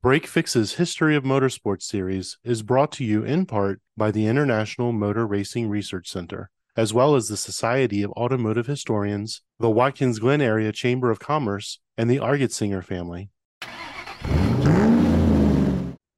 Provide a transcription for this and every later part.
Break Fix's History of Motorsports series is brought to you in part by the International Motor Racing Research Center, as well as the Society of Automotive Historians, the Watkins Glen Area Chamber of Commerce, and the Argetsinger family.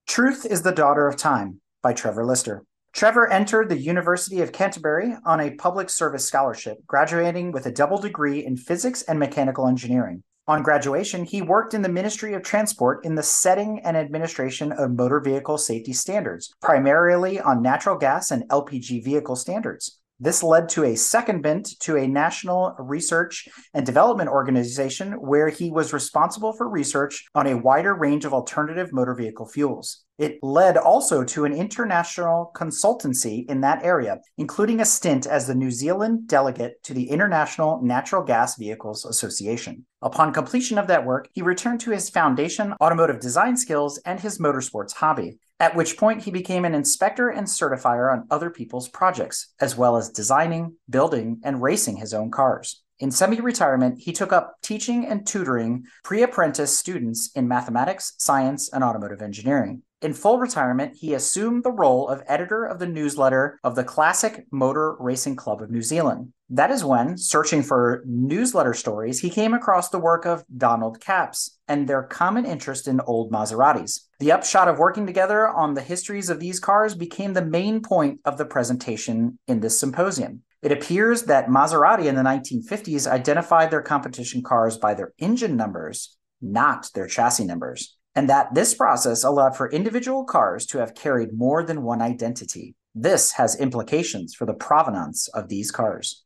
Truth is the Daughter of Time by Trevor Lister. Trevor entered the University of Canterbury on a public service scholarship, graduating with a double degree in physics and mechanical engineering. On graduation, he worked in the Ministry of Transport in the setting and administration of motor vehicle safety standards, primarily on natural gas and LPG vehicle standards. This led to a second bent to a national research and development organization where he was responsible for research on a wider range of alternative motor vehicle fuels. It led also to an international consultancy in that area, including a stint as the New Zealand delegate to the International Natural Gas Vehicles Association. Upon completion of that work, he returned to his foundation automotive design skills and his motorsports hobby at which point he became an inspector and certifier on other people's projects, as well as designing, building, and racing his own cars. In semi retirement, he took up teaching and tutoring pre apprentice students in mathematics, science, and automotive engineering. In full retirement, he assumed the role of editor of the newsletter of the Classic Motor Racing Club of New Zealand. That is when, searching for newsletter stories, he came across the work of Donald Capps and their common interest in old Maseratis. The upshot of working together on the histories of these cars became the main point of the presentation in this symposium. It appears that Maserati in the 1950s identified their competition cars by their engine numbers, not their chassis numbers and that this process allowed for individual cars to have carried more than one identity. This has implications for the provenance of these cars.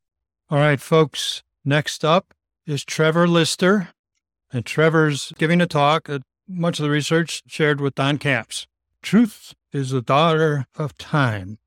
All right, folks. Next up is Trevor Lister. And Trevor's giving a talk, uh, much of the research shared with Don Capps. Truth is the daughter of time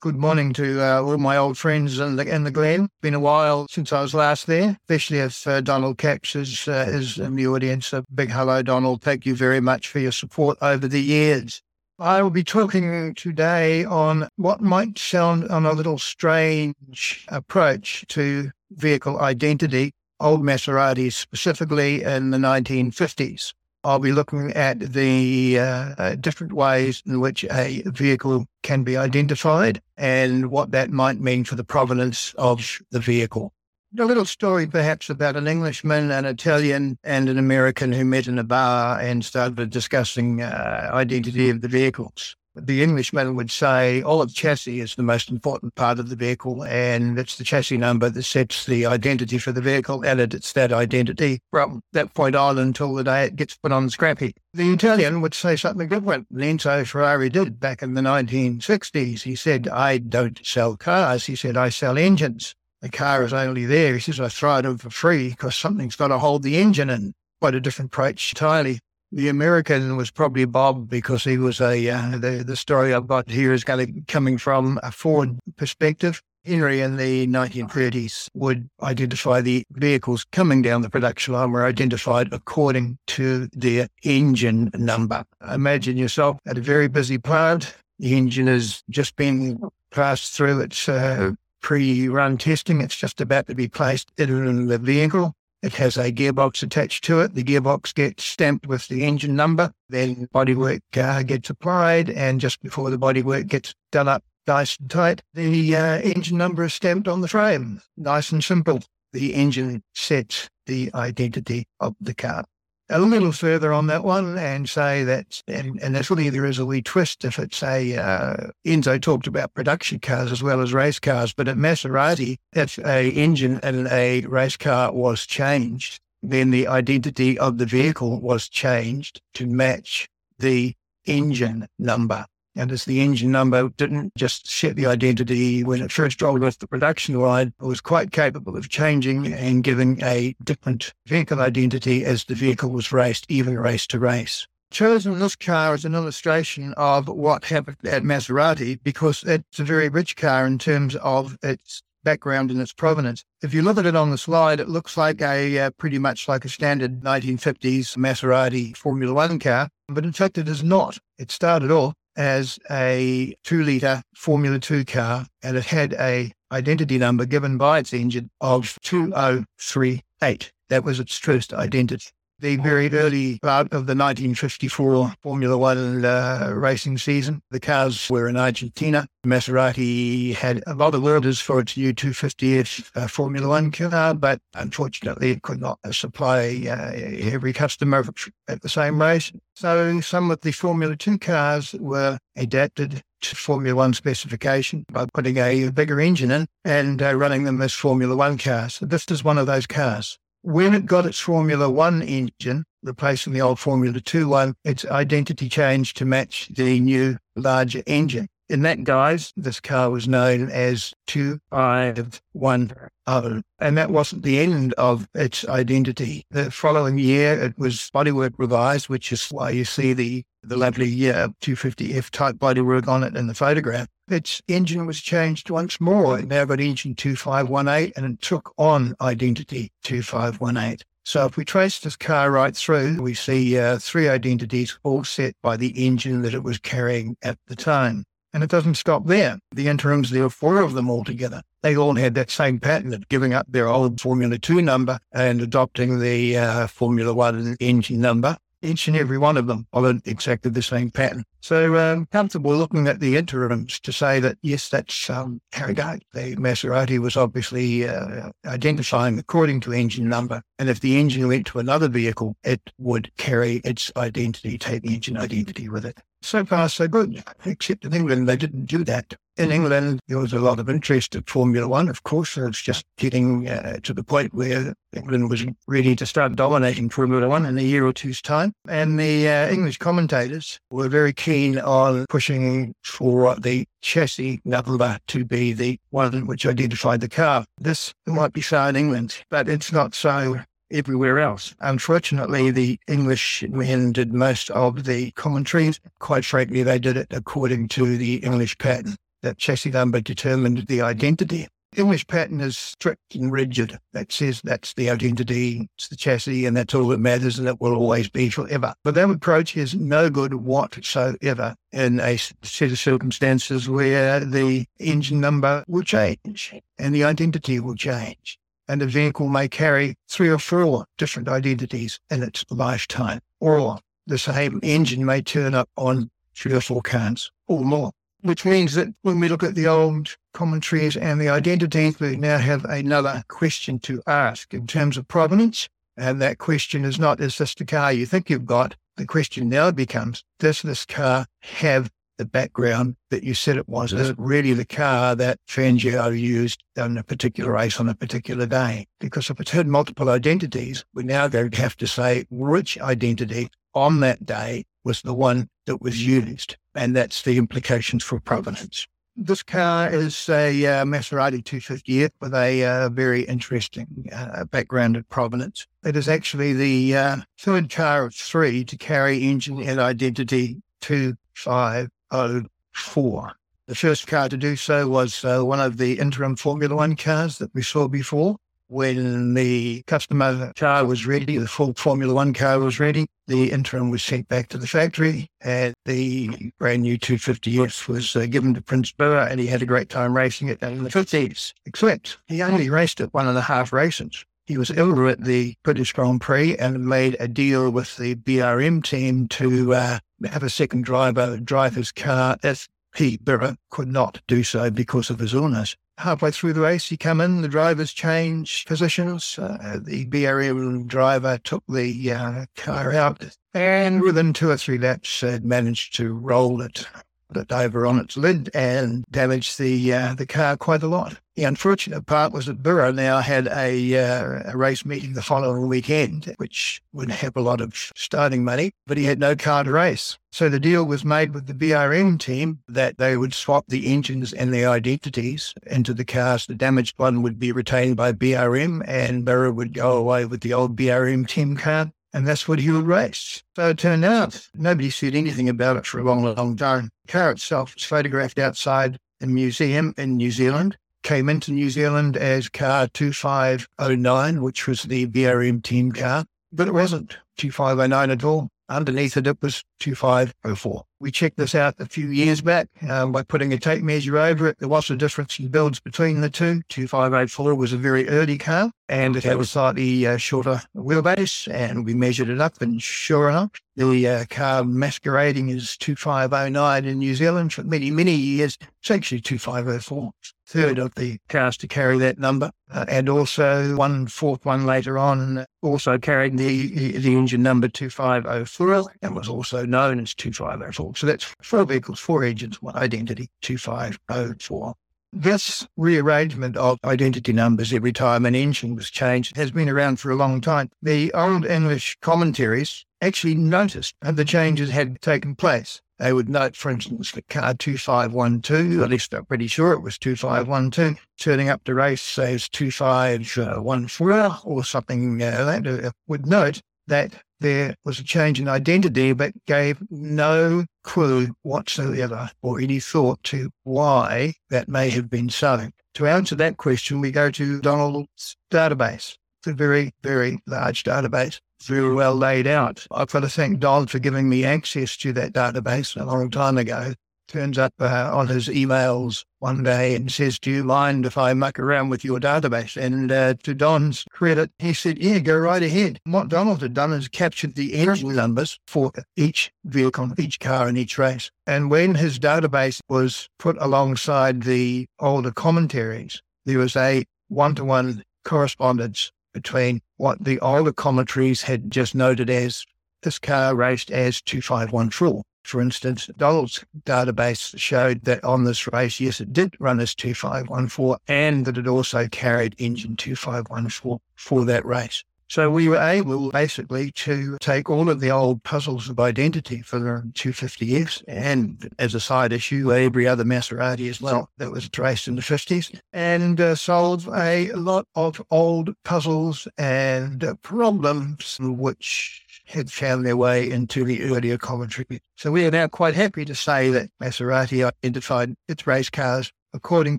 good morning to uh, all my old friends in the, in the Glen. Been a while since I was last there, especially if uh, Donald Capps is, uh, is in the audience. A big hello, Donald. Thank you very much for your support over the years. I will be talking today on what might sound on a little strange approach to vehicle identity, old Maseratis, specifically in the 1950s. I'll be looking at the uh, uh, different ways in which a vehicle can be identified and what that might mean for the provenance of the vehicle. A little story, perhaps, about an Englishman, an Italian, and an American who met in a bar and started discussing uh, identity of the vehicles the Englishman would say all of chassis is the most important part of the vehicle, and it's the chassis number that sets the identity for the vehicle, and it's that identity from that point on until the day it gets put on the scrap heap. The Italian would say something different. Enzo Ferrari did back in the 1960s. He said, I don't sell cars. He said, I sell engines. The car is only there. He says, I throw it in for free because something's got to hold the engine in. Quite a different approach entirely. The American was probably Bob because he was a uh, the the story I've got here is going to coming from a Ford perspective. Henry in the 1930s would identify the vehicles coming down the production line were identified according to their engine number. Imagine yourself at a very busy plant. The engine has just been passed through its uh, pre-run testing. It's just about to be placed in the vehicle. It has a gearbox attached to it. The gearbox gets stamped with the engine number. Then bodywork uh, gets applied, and just before the bodywork gets done up nice and tight, the uh, engine number is stamped on the frame. Nice and simple. The engine sets the identity of the car a little further on that one and say that, and, and really there is a wee twist if it's a, uh, Enzo talked about production cars as well as race cars, but at Maserati, if a engine in a race car was changed, then the identity of the vehicle was changed to match the engine number. And as the engine number didn't just set the identity when it first rolled off the production line, it was quite capable of changing and giving a different vehicle identity as the vehicle was raced, even race to race. Chosen this car as an illustration of what happened at Maserati because it's a very rich car in terms of its background and its provenance. If you look at it on the slide, it looks like a uh, pretty much like a standard 1950s Maserati Formula One car, but in fact it is not. It started off as a two litre Formula 2 car and it had a identity number given by its engine of 2038. That was its first identity. The very early part of the 1954 Formula One uh, racing season. The cars were in Argentina. Maserati had a lot of orders for its new 250F uh, Formula One car, but unfortunately it could not supply uh, every customer at the same race. So some of the Formula Two cars were adapted to Formula One specification by putting a bigger engine in and uh, running them as Formula One cars. This is one of those cars. When it got its Formula One engine, replacing the old Formula Two one, its identity changed to match the new larger engine. In that guise, this car was known as 2510. And that wasn't the end of its identity. The following year, it was bodywork revised, which is why you see the, the lovely uh, 250F type bodywork on it in the photograph. Its engine was changed once more. It now got engine 2518 and it took on identity 2518. So if we trace this car right through, we see uh, three identities all set by the engine that it was carrying at the time. And it doesn't stop there. The interims, there are four of them altogether. They all had that same pattern of giving up their old Formula 2 number and adopting the uh, Formula 1 engine number. Each and every one of them followed exactly the same pattern. So um, comfortable looking at the interims to say that, yes, that's um, carried out. The Maserati was obviously uh, identifying according to engine number. And if the engine went to another vehicle, it would carry its identity, take the engine identity with it so far so good, except in England they didn't do that. In England, there was a lot of interest in Formula One, of course. It's just getting uh, to the point where England was ready to start dominating Formula One in a year or two's time. And the uh, English commentators were very keen on pushing for the chassis number to be the one which identified the car. This might be so in England, but it's not so everywhere else. Unfortunately, the English men did most of the commentaries. Quite frankly, they did it according to the English pattern. That chassis number determined the identity. The English pattern is strict and rigid. That says that's the identity, it's the chassis, and that's all that matters, and it will always be forever. But that approach is no good whatsoever in a set of circumstances where the engine number will change and the identity will change and the vehicle may carry three or four different identities in its lifetime, or the same engine may turn up on three or four cars or more. Which means that when we look at the old commentaries and the identities, we now have another question to ask in terms of provenance. And that question is not, is this the car you think you've got? The question now becomes, does this car have the background that you said it was. Is it really the car that Fangio used on a particular race on a particular day? Because if it's had multiple identities, we're now going to have to say which identity on that day was the one that was used. And that's the implications for provenance. This car is a uh, Maserati 250 with a uh, very interesting uh, background of provenance. It is actually the uh, third car of three to carry engine and identity 25 04. The first car to do so was uh, one of the interim Formula One cars that we saw before. When the customer car was ready, the full Formula One car was ready, the interim was sent back to the factory and the brand new 250F was uh, given to Prince Bira and he had a great time racing it in the 50s. Except he only raced it one and a half races. He was ill at the British Grand Prix and made a deal with the BRM team to uh, have a second driver drive his car as he, Bira, could not do so because of his illness. Halfway through the race, he came in, the drivers changed positions. Uh, the BRM driver took the uh, car out and within two or three laps had managed to roll it it over on its lid and damaged the uh, the car quite a lot. The unfortunate part was that Bira now had a, uh, a race meeting the following weekend, which would have a lot of starting money, but he had no car to race. So the deal was made with the BRM team that they would swap the engines and their identities into the cars. The damaged one would be retained by BRM and Bira would go away with the old BRM team car and that's what he would race. So it turned out nobody said anything about it for a long, long time. The car itself was photographed outside a museum in New Zealand, came into New Zealand as car 2509, which was the BRM team car, but it wasn't 2509 at all. Underneath it, it was 2504. We checked this out a few years back um, by putting a tape measure over it. There was a difference in builds between the two. 2584 was a very early car and it had a slightly uh, shorter wheelbase and we measured it up and sure enough, the uh, car masquerading as 2509 in New Zealand for many, many years. It's actually 2504 third of the cars to carry that number, uh, and also one fourth one later on, also carried the the engine number 2504 and was also known as 2504. So that's four vehicles, four engines, one identity, 2504. This rearrangement of identity numbers every time an engine was changed has been around for a long time. The old English commentaries actually noticed that the changes had taken place. They would note, for instance, the car 2512, at least I'm pretty sure it was 2512, turning up to race says 2514 or something uh, that uh, would note that there was a change in identity, but gave no clue whatsoever or any thought to why that may have been so. To answer that question, we go to Donald's database. It's a very, very large database, very well laid out. I've got to thank Donald for giving me access to that database a long time ago turns up uh, on his emails one day and says, Do you mind if I muck around with your database? And uh, to Don's credit, he said, Yeah, go right ahead. What Donald had done is captured the engine numbers for each vehicle, each car, in each race. And when his database was put alongside the older commentaries, there was a one to one correspondence between what the older commentaries had just noted as this car raced as 2514 for instance, Donald's database showed that on this race, yes, it did run as 2514 and that it also carried engine 2514 for that race. So we were able basically to take all of the old puzzles of identity for the 250F and as a side issue, every other Maserati as well that was traced in the 50s and uh, solve a lot of old puzzles and uh, problems which had found their way into the earlier commentary. So we are now quite happy to say that Maserati identified its race cars according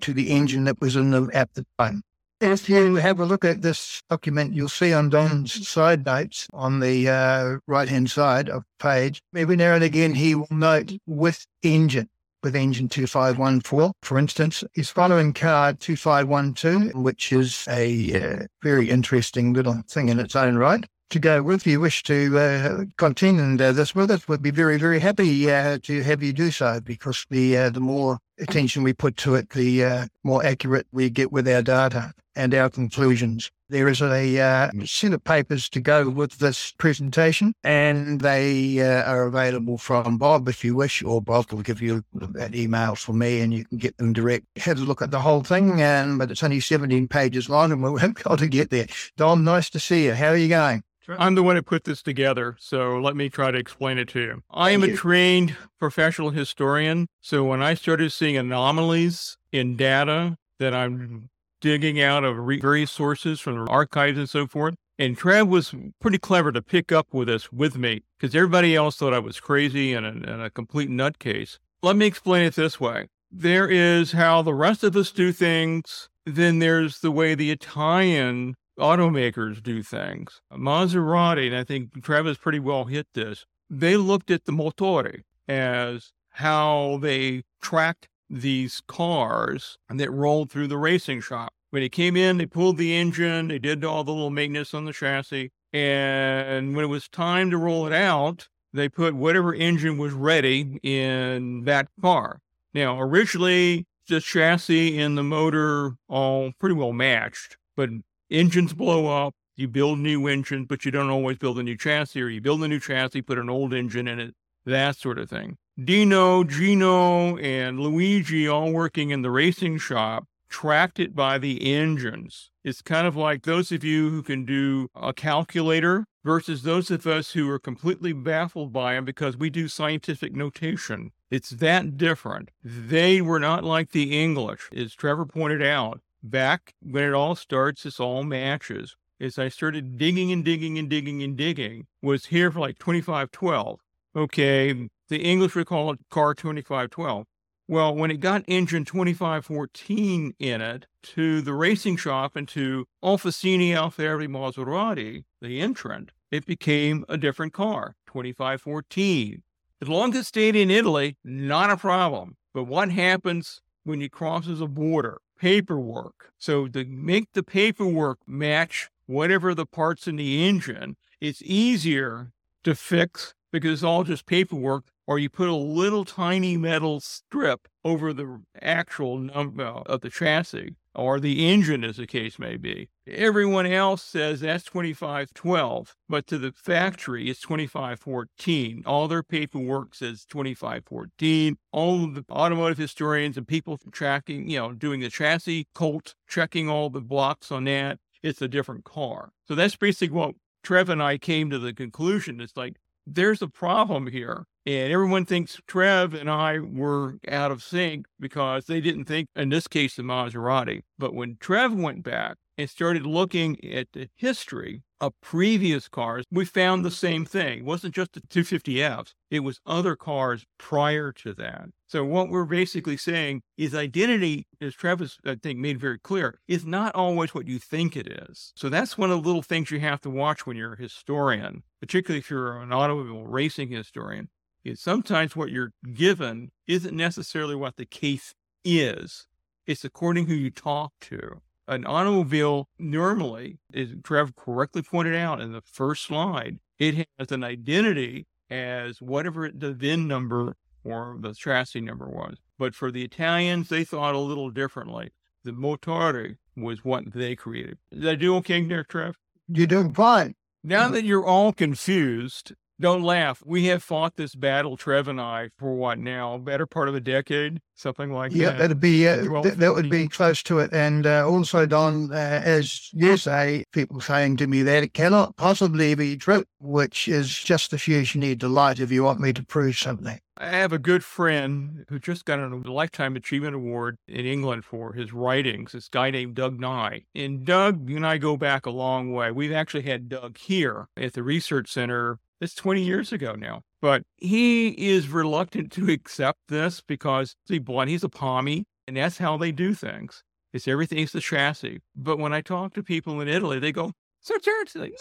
to the engine that was in them at the time. If you have a look at this document, you'll see on Don's side notes on the uh, right hand side of the page, every now and again he will note with engine, with engine 2514. For instance, he's following car 2512, which is a uh, very interesting little thing in its own right to go with. If you wish to uh, continue uh, this with us, we'd be very, very happy uh, to have you do so because the uh, the more attention we put to it, the uh, more accurate we get with our data and our conclusions. There is a uh, set of papers to go with this presentation, and they are available from Bob if you wish, or Bob will give you an email from me and you can get them direct. Have a look at the whole thing, and but it's only 17 pages long and we won't be able to get there. Don, nice to see you. How are you going? I'm the one who put this together, so let me try to explain it to you. I am a trained professional historian, so when I started seeing anomalies in data that I'm digging out of various sources from the archives and so forth, and Trev was pretty clever to pick up with this with me because everybody else thought I was crazy and a, and a complete nutcase. Let me explain it this way. There is how the rest of us do things. Then there's the way the Italian automakers do things. Maserati, and I think Travis pretty well hit this, they looked at the motori as how they tracked these cars that rolled through the racing shop. When it came in, they pulled the engine, they did all the little maintenance on the chassis, and when it was time to roll it out, they put whatever engine was ready in that car. Now, originally, the chassis and the motor all pretty well matched, but engines blow up, you build new engines, but you don't always build a new chassis, or you build a new chassis, put an old engine in it, that sort of thing. Dino, Gino, and Luigi, all working in the racing shop, tracked it by the engines. It's kind of like those of you who can do a calculator versus those of us who are completely baffled by them because we do scientific notation. It's that different. They were not like the English, as Trevor pointed out back when it all starts, this all matches. As I started digging and digging and digging and digging, was here for like 2512. Okay, the English would call it car 2512. Well, when it got engine 2514 in it to the racing shop and to Officine Alfieri Maserati, the entrant, it became a different car, 2514. As long as it stayed in Italy, not a problem. But what happens when it crosses a border? Paperwork. So to make the paperwork match whatever the parts in the engine, it's easier to fix because it's all just paperwork or you put a little tiny metal strip over the actual number uh, of the chassis or the engine, as the case may be. Everyone else says that's 2512, but to the factory, it's 2514. All their paperwork says 2514. All the automotive historians and people tracking, you know, doing the chassis cult, checking all the blocks on that, it's a different car. So that's basically what Trev and I came to the conclusion. It's like, there's a problem here. And everyone thinks Trev and I were out of sync because they didn't think, in this case, the Maserati. But when Trev went back and started looking at the history of previous cars, we found the same thing. It wasn't just the 250Fs, it was other cars prior to that. So what we're basically saying is identity, as Travis, I think, made very clear, is not always what you think it is. So that's one of the little things you have to watch when you're a historian, particularly if you're an automobile racing historian is sometimes what you're given isn't necessarily what the case is. It's according who you talk to. An automobile normally, as Trev correctly pointed out in the first slide, it has an identity as whatever the VIN number or the chassis number was. But for the Italians, they thought a little differently. The motore was what they created. Did I do okay there, Trev? You're doing fine. Now that you're all confused, don't laugh. We have fought this battle, Trev and I, for what now? Better part of a decade, something like yeah, that. Yeah, that'd be uh, 12, th- that would be close to it. And uh, also, Don, uh, as you say, people saying to me that it cannot possibly be true, which is just the fuse you need to light if you want me to prove something. I have a good friend who just got a Lifetime Achievement Award in England for his writings, this guy named Doug Nye. And Doug and I go back a long way. We've actually had Doug here at the Research Center it's 20 years ago now. But he is reluctant to accept this because, see, blunt, he's a pommy, and that's how they do things. It's everything's the chassis. But when I talk to people in Italy, they go, seriously,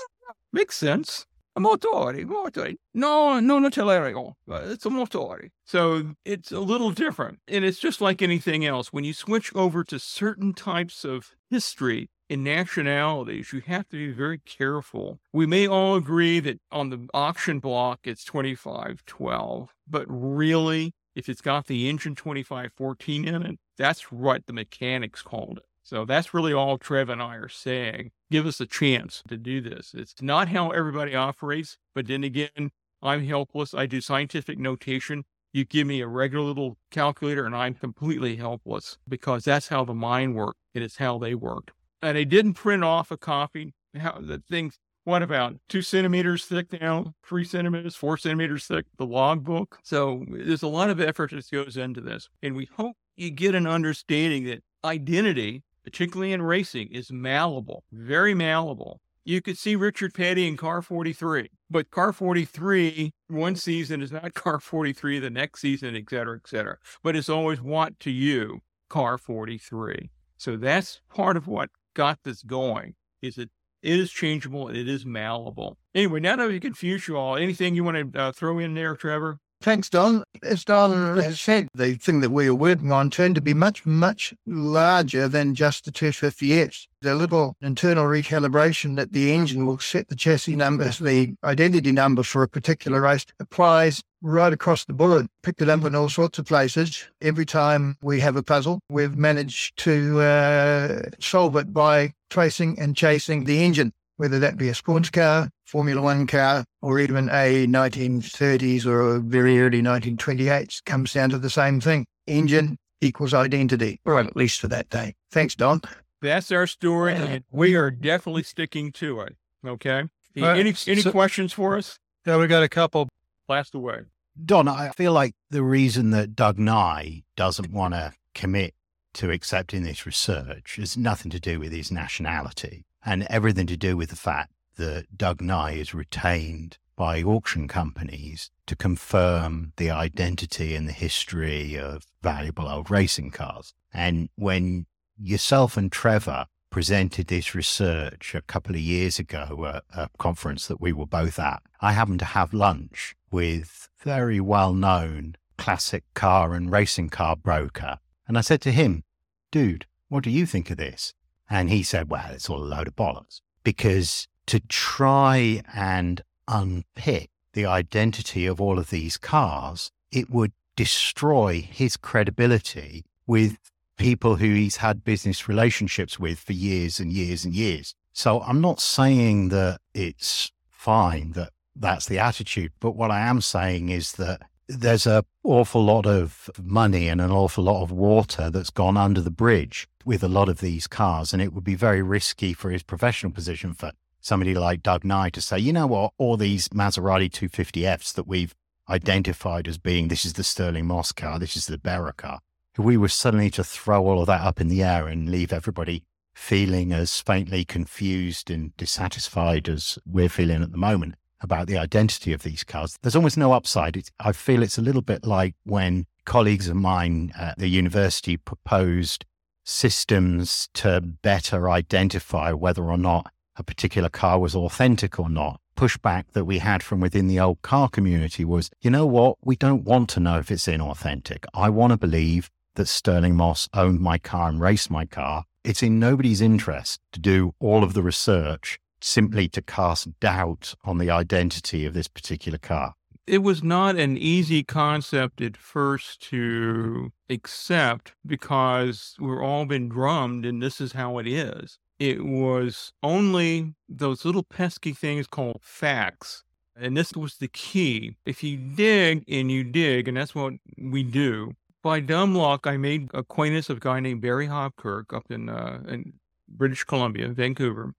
makes sense. A motore, motore. No, no, no telaio. Uh, it's a motore. So it's a little different. And it's just like anything else. When you switch over to certain types of history, in nationalities, you have to be very careful. We may all agree that on the auction block it's 2512, but really, if it's got the engine 2514 in it, that's what the mechanics called it. So that's really all Trev and I are saying. Give us a chance to do this. It's not how everybody operates, but then again, I'm helpless. I do scientific notation. You give me a regular little calculator and I'm completely helpless because that's how the mind works and it's how they work and they didn't print off a copy. How the things, what about two centimeters thick now, three centimeters, four centimeters thick, the logbook. So there's a lot of effort that goes into this. And we hope you get an understanding that identity, particularly in racing, is malleable, very malleable. You could see Richard Petty in car 43, but car 43 one season is not car 43 the next season, et cetera, et cetera. But it's always what to you, car 43. So that's part of what got this going is it it is changeable it is malleable. Anyway, now that we confuse you all, anything you want to uh, throw in there, Trevor? Thanks, Don. As Don has said, the thing that we are working on turned to be much, much larger than just the 250Fs. The little internal recalibration that the engine will set the chassis number, the identity number for a particular race applies right across the board. Picked it up in all sorts of places. Every time we have a puzzle, we've managed to uh, solve it by tracing and chasing the engine whether that be a sports car, Formula One car, or even a 1930s or a very early 1928s, comes down to the same thing. Engine equals identity, or at least for that day. Thanks, Don. That's our story, and we are definitely sticking to it. Okay. Uh, any any so, questions for us? Yeah, we got a couple. Blast away. Don, I feel like the reason that Doug Nye doesn't want to commit to accepting this research has nothing to do with his nationality and everything to do with the fact that Doug Nye is retained by auction companies to confirm the identity and the history of valuable old racing cars. And when yourself and Trevor presented this research a couple of years ago at a conference that we were both at, I happened to have lunch with very well known classic car and racing car broker. And I said to him, dude, what do you think of this? And he said, well, it's all a load of bollocks because to try and unpick the identity of all of these cars, it would destroy his credibility with people who he's had business relationships with for years and years and years. So I'm not saying that it's fine that that's the attitude, but what I am saying is that there's an awful lot of money and an awful lot of water that's gone under the bridge with a lot of these cars. And it would be very risky for his professional position for somebody like Doug Nye to say, you know what, all these Maserati 250Fs that we've identified as being this is the Stirling Moss car, this is the Bira car. If we were suddenly to throw all of that up in the air and leave everybody feeling as faintly confused and dissatisfied as we're feeling at the moment, about the identity of these cars. There's almost no upside. It's, I feel it's a little bit like when colleagues of mine at the university proposed systems to better identify whether or not a particular car was authentic or not. Pushback that we had from within the old car community was, you know what? We don't want to know if it's inauthentic. I want to believe that Stirling Moss owned my car and raced my car. It's in nobody's interest to do all of the research simply to cast doubt on the identity of this particular car. It was not an easy concept at first to accept because we're all been drummed and this is how it is. It was only those little pesky things called facts. And this was the key. If you dig and you dig, and that's what we do, by dumb luck, I made acquaintance of a guy named Barry Hopkirk up in, uh, in British Columbia, Vancouver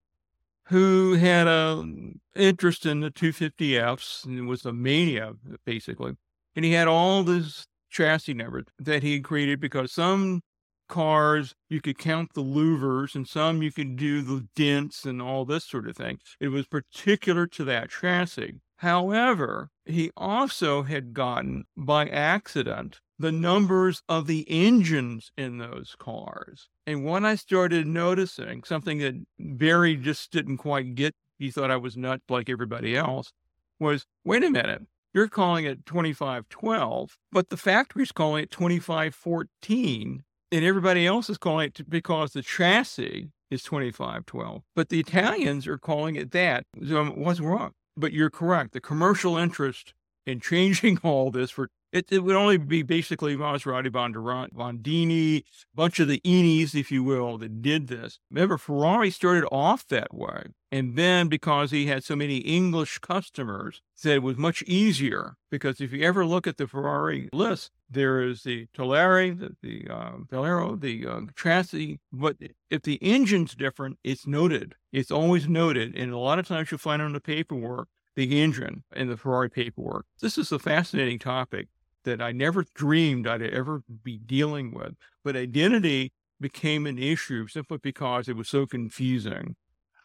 who had a mm, interest in the 250Fs and was a mania, basically. And he had all this chassis numbers that he had created because some cars you could count the louvers and some you could do the dents and all this sort of thing. It was particular to that chassis. However, he also had gotten by accident the numbers of the engines in those cars. And when I started noticing something that Barry just didn't quite get, he thought I was nuts like everybody else, was wait a minute, you're calling it 2512, but the factory's calling it 2514, and everybody else is calling it because the chassis is 2512. But the Italians are calling it that. So what's wrong? But you're correct. The commercial interest in changing all this for it, it would only be basically Maserati, Bondurant, Bondini, a bunch of the Enis, if you will, that did this. Remember, Ferrari started off that way. And then because he had so many English customers, said it was much easier. Because if you ever look at the Ferrari list, there is the Tulare, the, the uh, Velero, the uh, chassis. But if the engine's different, it's noted. It's always noted. And a lot of times you'll find on the paperwork the engine in the Ferrari paperwork. This is a fascinating topic that I never dreamed I'd ever be dealing with. But identity became an issue simply because it was so confusing.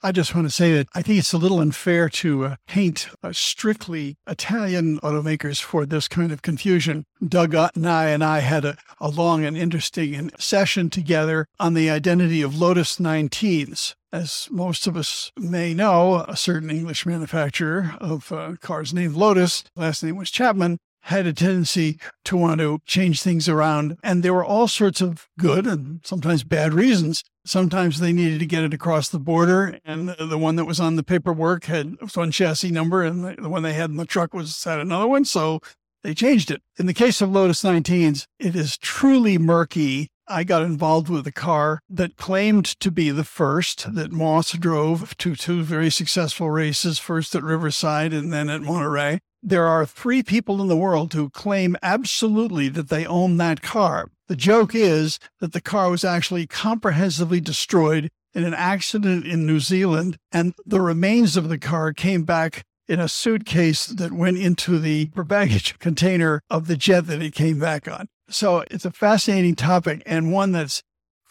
I just want to say that I think it's a little unfair to uh, paint uh, strictly Italian automakers for this kind of confusion. Doug Nye and I had a, a long and interesting session together on the identity of Lotus 19s. As most of us may know, a certain English manufacturer of uh, cars named Lotus, last name was Chapman, had a tendency to want to change things around. And there were all sorts of good and sometimes bad reasons. Sometimes they needed to get it across the border, and the one that was on the paperwork had one chassis number, and the one they had in the truck was had another one. So they changed it. In the case of Lotus 19s, it is truly murky. I got involved with a car that claimed to be the first that Moss drove to two very successful races, first at Riverside and then at Monterey there are three people in the world who claim absolutely that they own that car. The joke is that the car was actually comprehensively destroyed in an accident in New Zealand, and the remains of the car came back in a suitcase that went into the baggage container of the jet that it came back on. So it's a fascinating topic and one that's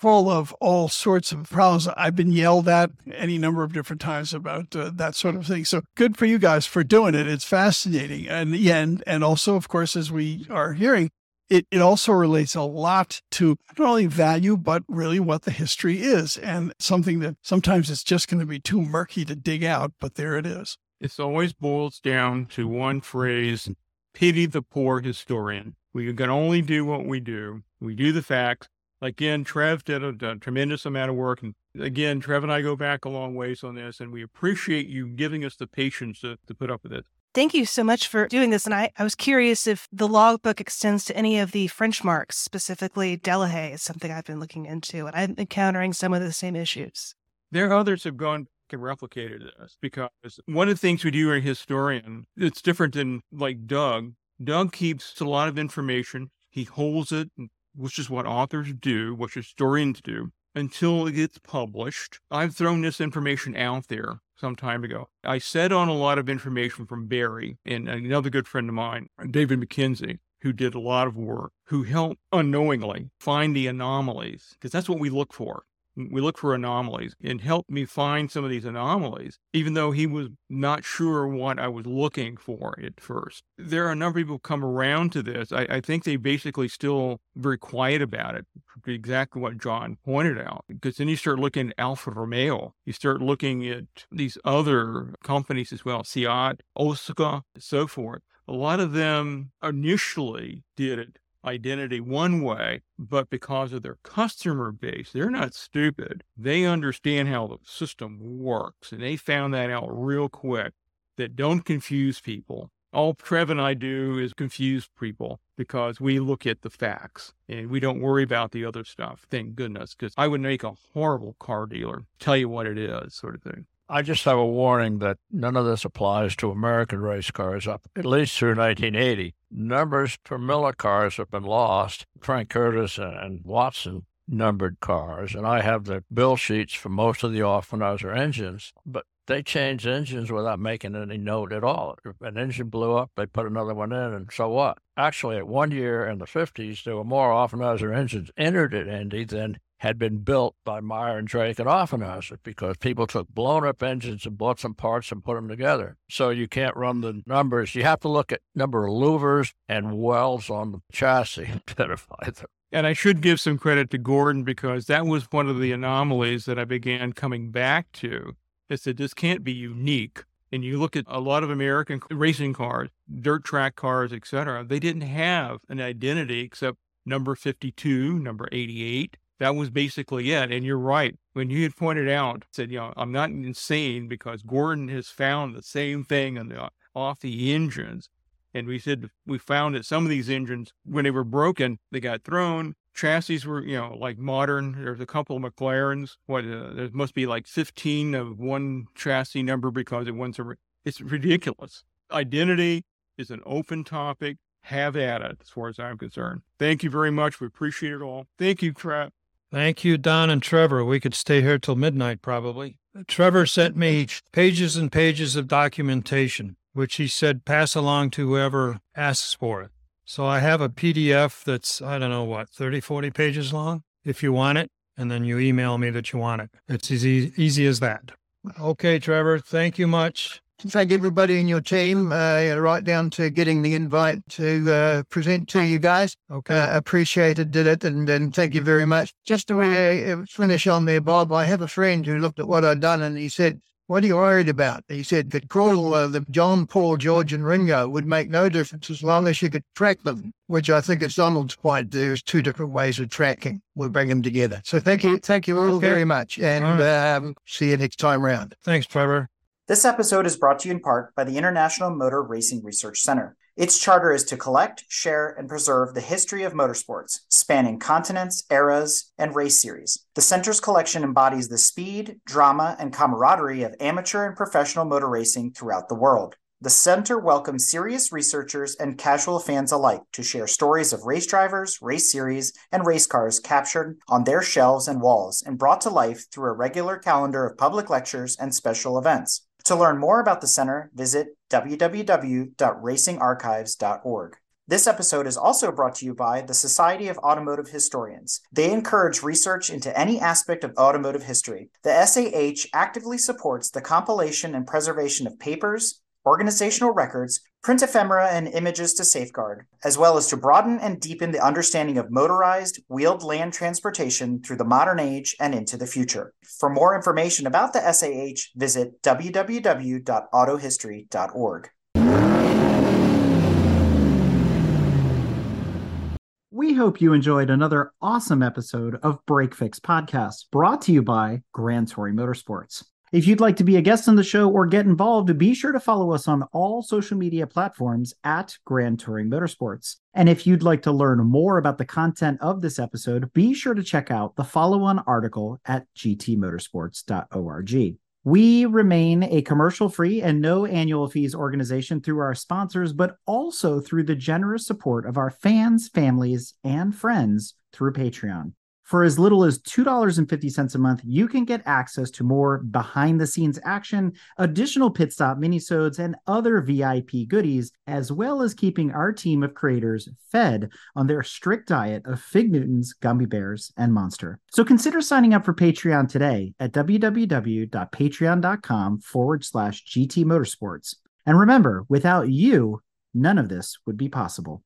full of all sorts of problems. I've been yelled at any number of different times about uh, that sort of thing. So good for you guys for doing it. It's fascinating. And and and also, of course, as we are hearing, it, it also relates a lot to not only value, but really what the history is and something that sometimes it's just going to be too murky to dig out, but there it is. This always boils down to one phrase pity the poor historian. We can only do what we do. We do the facts. Again, Trev did a, a, tremendous amount of work. And again, Trev and I go back a long ways on this, and we appreciate you giving us the patience to, to put up with it. Thank you so much for doing this. And I, I was curious if the logbook extends to any of the French marques, specifically Delahaye is something I've been looking into, and I'm encountering some of the same issues. There are others have gone and replicated this uh, because one of the things we do as a historian, it's different than like Doug. Doug keeps a lot of information. He holds it, which is what authors do, what historians do, until it gets published. I've thrown this information out there some time ago. I set on a lot of information from Barry and another good friend of mine, David McKenzie, who did a lot of work, who helped unknowingly find the anomalies, because that's what we look for we look for anomalies and helped me find some of these anomalies, even though he was not sure what I was looking for at first. There are a number of people come around to this. I, I think they basically still very quiet about it, exactly what John pointed out. Because then you start looking at Alfa Romeo, you start looking at these other companies as well, Seat, OSCA, so forth. A lot of them initially did it identity one way, but because of their customer base, they're not stupid. They understand how the system works, and they found that out real quick that don't confuse people. All Trev and I do is confuse people because we look at the facts and we don't worry about the other stuff. Thank goodness, because I would make a horrible car dealer, tell you what it is, sort of thing. I just have a warning that none of this applies to American race cars up at least through 1980. Numbers for Miller cars have been lost. Frank Kurtis and Watson numbered cars, and I have the bill sheets for most of the Offenhauser engines, but they changed engines without making any note at all. If an engine blew up, they put another one in, and so what? Actually, at one year in the 50s, there were more Offenhauser engines entered at Indy than had been built by Meyer and Drake and Offenhauser because people took blown up engines and bought some parts and put them together. So you can't run the numbers. You have to look at number of louvers and welds on the chassis and identify them. And I should give some credit to Gordon because that was one of the anomalies that I began coming back to. Is that this can't be unique. And you look at a lot of American racing cars, dirt track cars, etc. They didn't have an identity except number 52, number 88, that was basically it. And you're right. When you had pointed out, said, you know, I'm not insane because Gordon has found the same thing on the, off the engines. And we said we found that some of these engines, when they were broken, they got thrown. Chassis were, you know, like modern. There's a couple of McLarens. What uh, there must be like 15 of one chassis number because it was a. It's ridiculous. Identity is an open topic. Have at it, as far as I'm concerned. Thank you very much. We appreciate it all. Thank you, Trap. Thank you, Don and Trevor. We could stay here till midnight probably. Trevor sent me pages and pages of documentation, which he said pass along to whoever asks for it. So I have a PDF that's, I don't know what, 30, 40 pages long, if you want it. And then you email me that you want it. It's as easy, easy as that. Okay, Trevor, thank you much thank everybody in your team, uh, right down to getting the invite to uh, present to you guys. Okay. Uh, appreciated did it, and, and thank you very much. Just to uh, finish on there, Bob, I have a friend who looked at what I'd done and he said, what are you worried about? He said that call uh, the John, Paul, George, and Ringo would make no difference as long as you could track them, which I think it's Donald's point. There's two different ways of tracking. We'll bring them together. So thank you, thank you all okay. very much, and right. um, see you next time round. Thanks, Trevor. This episode is brought to you in part by the International Motor Racing Research Center. Its charter is to collect, share, and preserve the history of motorsports, spanning continents, eras, and race series. The center's collection embodies the speed, drama, and camaraderie of amateur and professional motor racing throughout the world. The center welcomes serious researchers and casual fans alike to share stories of race drivers, race series, and race cars captured on their shelves and walls and brought to life through a regular calendar of public lectures and special events. To learn more about the center, visit www.racingarchives.org. This episode is also brought to you by the Society of Automotive Historians. They encourage research into any aspect of automotive history. The SAH actively supports the compilation and preservation of papers, organizational records, print ephemera, and images to safeguard, as well as to broaden and deepen the understanding of motorized, wheeled land transportation through the modern age and into the future. For more information about the SAH, visit www.autohistory.org. we hope you enjoyed another awesome episode of Break Fix Podcast, brought to you by Grand Touring Motorsports. If you'd like to be a guest on the show or get involved, be sure to follow us on all social media platforms at Grand Touring Motorsports. And if you'd like to learn more about the content of this episode, be sure to check out the follow on article at gtmotorsports.org. We remain a commercial free and no annual fees organization through our sponsors, but also through the generous support of our fans, families, and friends through Patreon. For as little as $2.50 a month, you can get access to more behind the scenes action, additional pit stop minisodes, and other VIP goodies, as well as keeping our team of creators fed on their strict diet of Fig Newtons, gummy bears, and monster. So consider signing up for Patreon today at www.patreon.com forward slash GT Motorsports. And remember, without you, none of this would be possible.